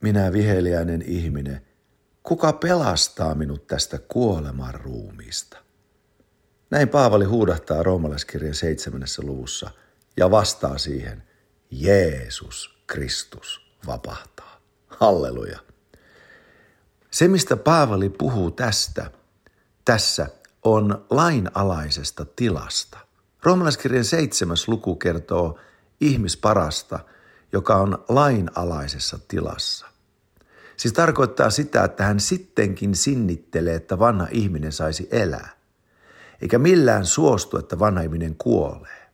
minä viheliäinen ihminen, kuka pelastaa minut tästä kuoleman ruumiista? Näin Paavali huudahtaa roomalaiskirjan seitsemännessä luvussa ja vastaa siihen, Jeesus Kristus vapahtaa. Halleluja. Se, mistä Paavali puhuu tästä, tässä on lainalaisesta tilasta. Roomalaiskirjan seitsemäs luku kertoo ihmisparasta, joka on lainalaisessa tilassa. Siis tarkoittaa sitä, että hän sittenkin sinnittelee, että vanha ihminen saisi elää. Eikä millään suostu, että vanha ihminen kuolee.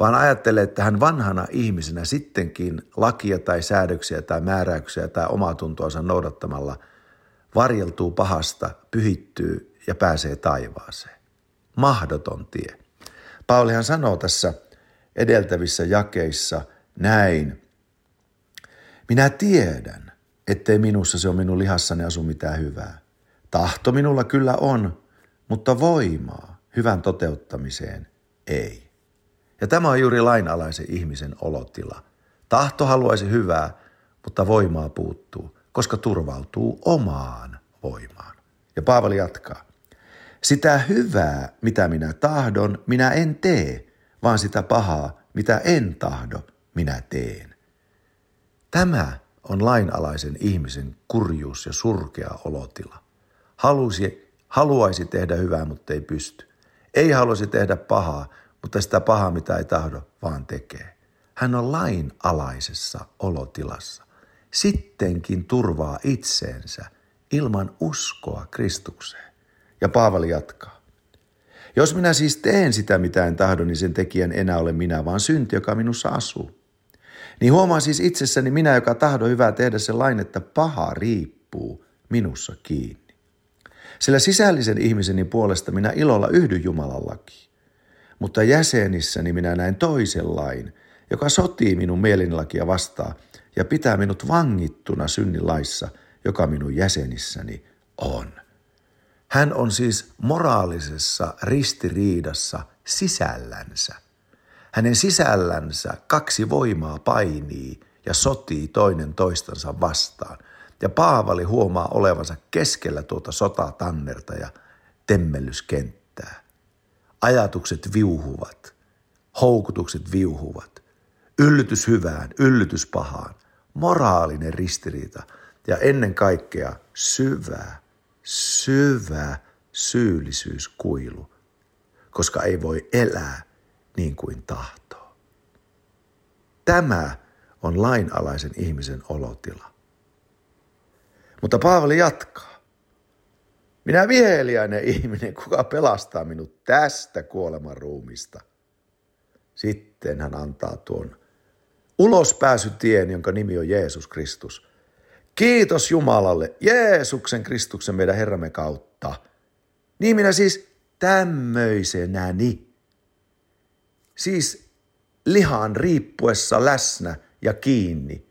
Vaan ajattelee, että hän vanhana ihmisenä sittenkin lakia tai säädöksiä tai määräyksiä tai omaa tuntoansa noudattamalla varjeltuu pahasta, pyhittyy ja pääsee taivaaseen. Mahdoton tie. Paulihan sanoo tässä edeltävissä jakeissa näin. Minä tiedän, ettei minussa se on minun lihassani asu mitään hyvää. Tahto minulla kyllä on, mutta voimaa hyvän toteuttamiseen ei. Ja tämä on juuri lainalaisen ihmisen olotila. Tahto haluaisi hyvää, mutta voimaa puuttuu, koska turvautuu omaan voimaan. Ja Paavali jatkaa. Sitä hyvää, mitä minä tahdon, minä en tee, vaan sitä pahaa, mitä en tahdo, minä teen. Tämä on lainalaisen ihmisen kurjuus ja surkea olotila. Halusi, haluaisi tehdä hyvää, mutta ei pysty. Ei haluaisi tehdä pahaa, mutta sitä pahaa, mitä ei tahdo, vaan tekee. Hän on lainalaisessa olotilassa. Sittenkin turvaa itseensä ilman uskoa Kristukseen. Ja Paavali jatkaa. Jos minä siis teen sitä, mitä en tahdo, niin sen tekijän enää ole minä, vaan synti, joka minussa asuu. Niin huomaa siis itsessäni minä, joka tahdo hyvää tehdä sen lain, että paha riippuu minussa kiinni. Sillä sisällisen ihmiseni puolesta minä ilolla yhdyn Jumalan lakiin. Mutta jäsenissäni minä näen toisen lain, joka sotii minun mielinlakia vastaan ja pitää minut vangittuna synnin laissa, joka minun jäsenissäni on. Hän on siis moraalisessa ristiriidassa sisällänsä. Hänen sisällänsä kaksi voimaa painii ja sotii toinen toistansa vastaan. Ja Paavali huomaa olevansa keskellä tuota sotatannerta ja temmellyskenttää. Ajatukset viuhuvat, houkutukset viuhuvat, yllytys hyvään, yllytys pahaan, moraalinen ristiriita ja ennen kaikkea syvä, syvä syyllisyyskuilu, koska ei voi elää niin kuin tahtoo. Tämä on lainalaisen ihmisen olotila. Mutta Paavali jatkaa. Minä viheliäinen ihminen, kuka pelastaa minut tästä kuoleman ruumista. Sitten hän antaa tuon ulospääsytien, jonka nimi on Jeesus Kristus. Kiitos Jumalalle, Jeesuksen Kristuksen meidän Herramme kautta. Niin minä siis tämmöisenäni siis lihan riippuessa läsnä ja kiinni,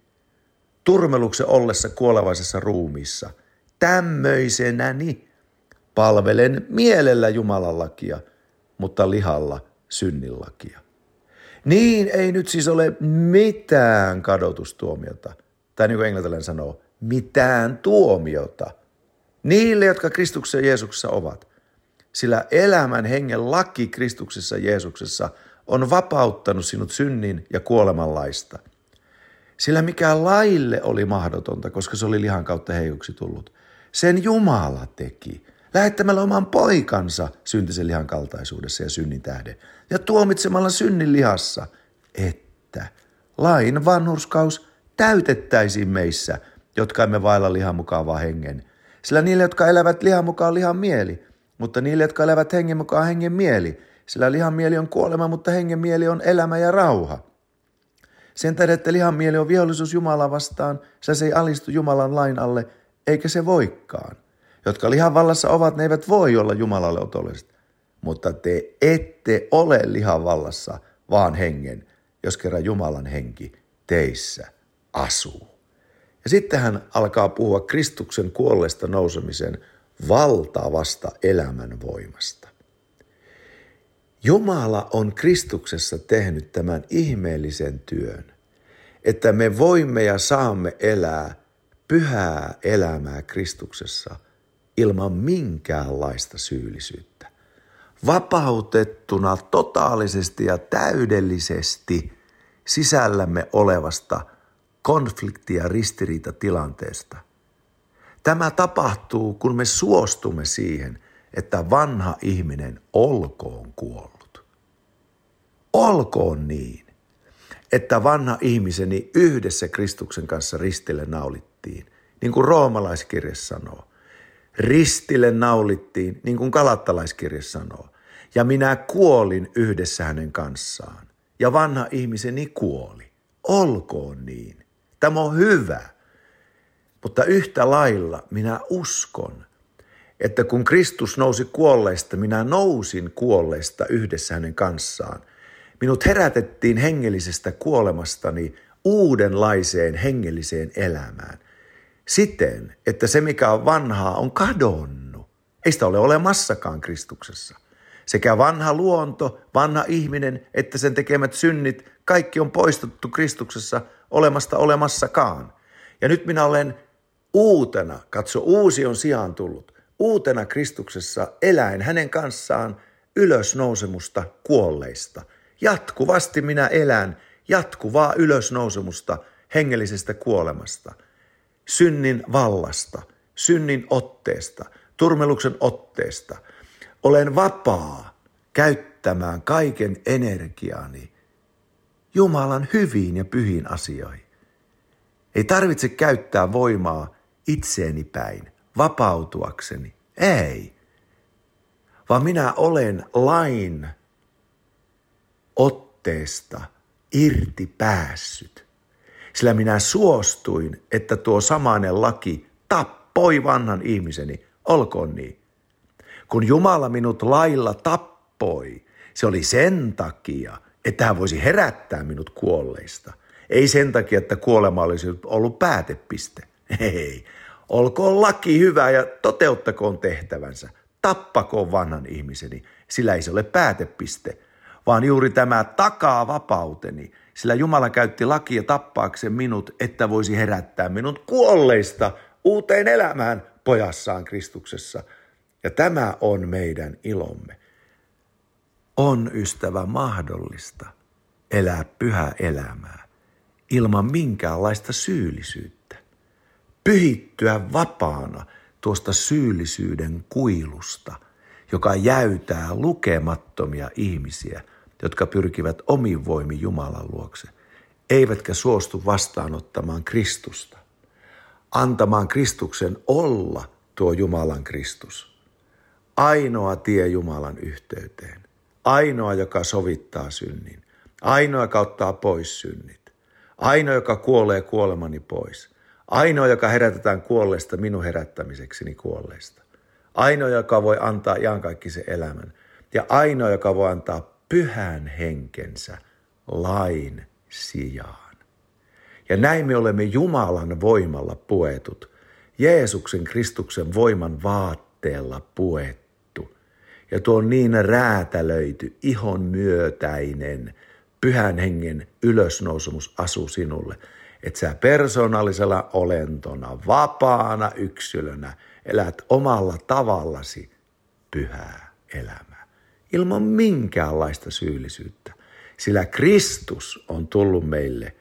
turmeluksen ollessa kuolevaisessa ruumissa. Tämmöisenäni palvelen mielellä Jumalan lakia, mutta lihalla synnillakia. Niin ei nyt siis ole mitään kadotustuomiota, tai niin kuin englantilainen sanoo, mitään tuomiota niille, jotka Kristuksen Jeesuksessa ovat. Sillä elämän hengen laki Kristuksessa Jeesuksessa – on vapauttanut sinut synnin ja kuolemanlaista. Sillä mikä laille oli mahdotonta, koska se oli lihan kautta heikoksi tullut, sen Jumala teki, lähettämällä oman poikansa syntisen lihan kaltaisuudessa ja synnin tähden, ja tuomitsemalla synnin lihassa, että lain vanhurskaus täytettäisiin meissä, jotka emme vailla lihan mukavaa hengen. Sillä niille, jotka elävät lihan mukaan lihan mieli, mutta niille, jotka elävät hengen mukaan hengen mieli, sillä lihan mieli on kuolema, mutta hengen mieli on elämä ja rauha. Sen tähden, että lihan mieli on vihollisuus Jumalaa vastaan, se ei alistu Jumalan lain alle, eikä se voikaan. Jotka lihan vallassa ovat, ne eivät voi olla Jumalalle otolliset. Mutta te ette ole lihan vallassa, vaan hengen, jos kerran Jumalan henki teissä asuu. Ja sitten hän alkaa puhua Kristuksen kuolleesta nousemisen valtavasta elämän voimasta. Jumala on Kristuksessa tehnyt tämän ihmeellisen työn, että me voimme ja saamme elää pyhää elämää Kristuksessa ilman minkäänlaista syyllisyyttä. Vapautettuna totaalisesti ja täydellisesti sisällämme olevasta konflikti- ja ristiriitatilanteesta. Tämä tapahtuu, kun me suostumme siihen, että vanha ihminen olkoon kuollut. Olkoon niin, että vanha ihmiseni yhdessä Kristuksen kanssa ristille naulittiin, niin kuin roomalaiskirja sanoo. Ristille naulittiin, niin kuin kalattalaiskirja sanoo. Ja minä kuolin yhdessä hänen kanssaan. Ja vanha ihmiseni kuoli. Olkoon niin. Tämä on hyvä. Mutta yhtä lailla minä uskon, että kun Kristus nousi kuolleista, minä nousin kuolleista yhdessä hänen kanssaan. Minut herätettiin hengellisestä kuolemastani uudenlaiseen hengelliseen elämään. Siten, että se mikä on vanhaa on kadonnut. Ei sitä ole olemassakaan Kristuksessa. Sekä vanha luonto, vanha ihminen, että sen tekemät synnit, kaikki on poistettu Kristuksessa olemasta olemassakaan. Ja nyt minä olen uutena, katso uusi on sijaan tullut, uutena Kristuksessa eläin hänen kanssaan ylösnousemusta kuolleista. Jatkuvasti minä elän jatkuvaa ylösnousemusta hengellisestä kuolemasta, synnin vallasta, synnin otteesta, turmeluksen otteesta. Olen vapaa käyttämään kaiken energiaani Jumalan hyviin ja pyhiin asioihin. Ei tarvitse käyttää voimaa itseeni päin, vapautuakseni. Ei. Vaan minä olen lain otteesta irti päässyt. Sillä minä suostuin, että tuo samainen laki tappoi vanhan ihmiseni. Olkoon niin. Kun Jumala minut lailla tappoi, se oli sen takia, että hän voisi herättää minut kuolleista. Ei sen takia, että kuolema olisi ollut päätepiste. Ei, Olkoon laki hyvä ja toteuttakoon tehtävänsä. Tappakoon vanhan ihmiseni, sillä ei se ole päätepiste, vaan juuri tämä takaa vapauteni, sillä Jumala käytti lakia tappaakseen minut, että voisi herättää minut kuolleista uuteen elämään pojassaan Kristuksessa. Ja tämä on meidän ilomme. On ystävä mahdollista elää pyhää elämää ilman minkäänlaista syyllisyyttä pyhittyä vapaana tuosta syyllisyyden kuilusta, joka jäytää lukemattomia ihmisiä, jotka pyrkivät omin voimin Jumalan luokse, eivätkä suostu vastaanottamaan Kristusta, antamaan Kristuksen olla tuo Jumalan Kristus. Ainoa tie Jumalan yhteyteen, ainoa, joka sovittaa synnin, ainoa, joka ottaa pois synnit, ainoa, joka kuolee kuolemani pois – Ainoa, joka herätetään kuolleesta minun herättämisekseni kuolleesta. Ainoa, joka voi antaa iankaikkisen elämän. Ja ainoa, joka voi antaa pyhän henkensä lain sijaan. Ja näin me olemme Jumalan voimalla puetut, Jeesuksen Kristuksen voiman vaatteella puettu. Ja tuo niin räätälöity, ihon myötäinen, pyhän hengen ylösnousumus asuu sinulle – että sä persoonallisella olentona, vapaana yksilönä elät omalla tavallasi pyhää elämää. Ilman minkäänlaista syyllisyyttä. Sillä Kristus on tullut meille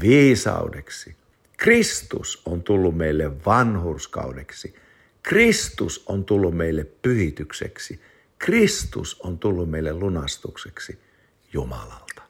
viisaudeksi. Kristus on tullut meille vanhurskaudeksi. Kristus on tullut meille pyhitykseksi. Kristus on tullut meille lunastukseksi Jumalalta.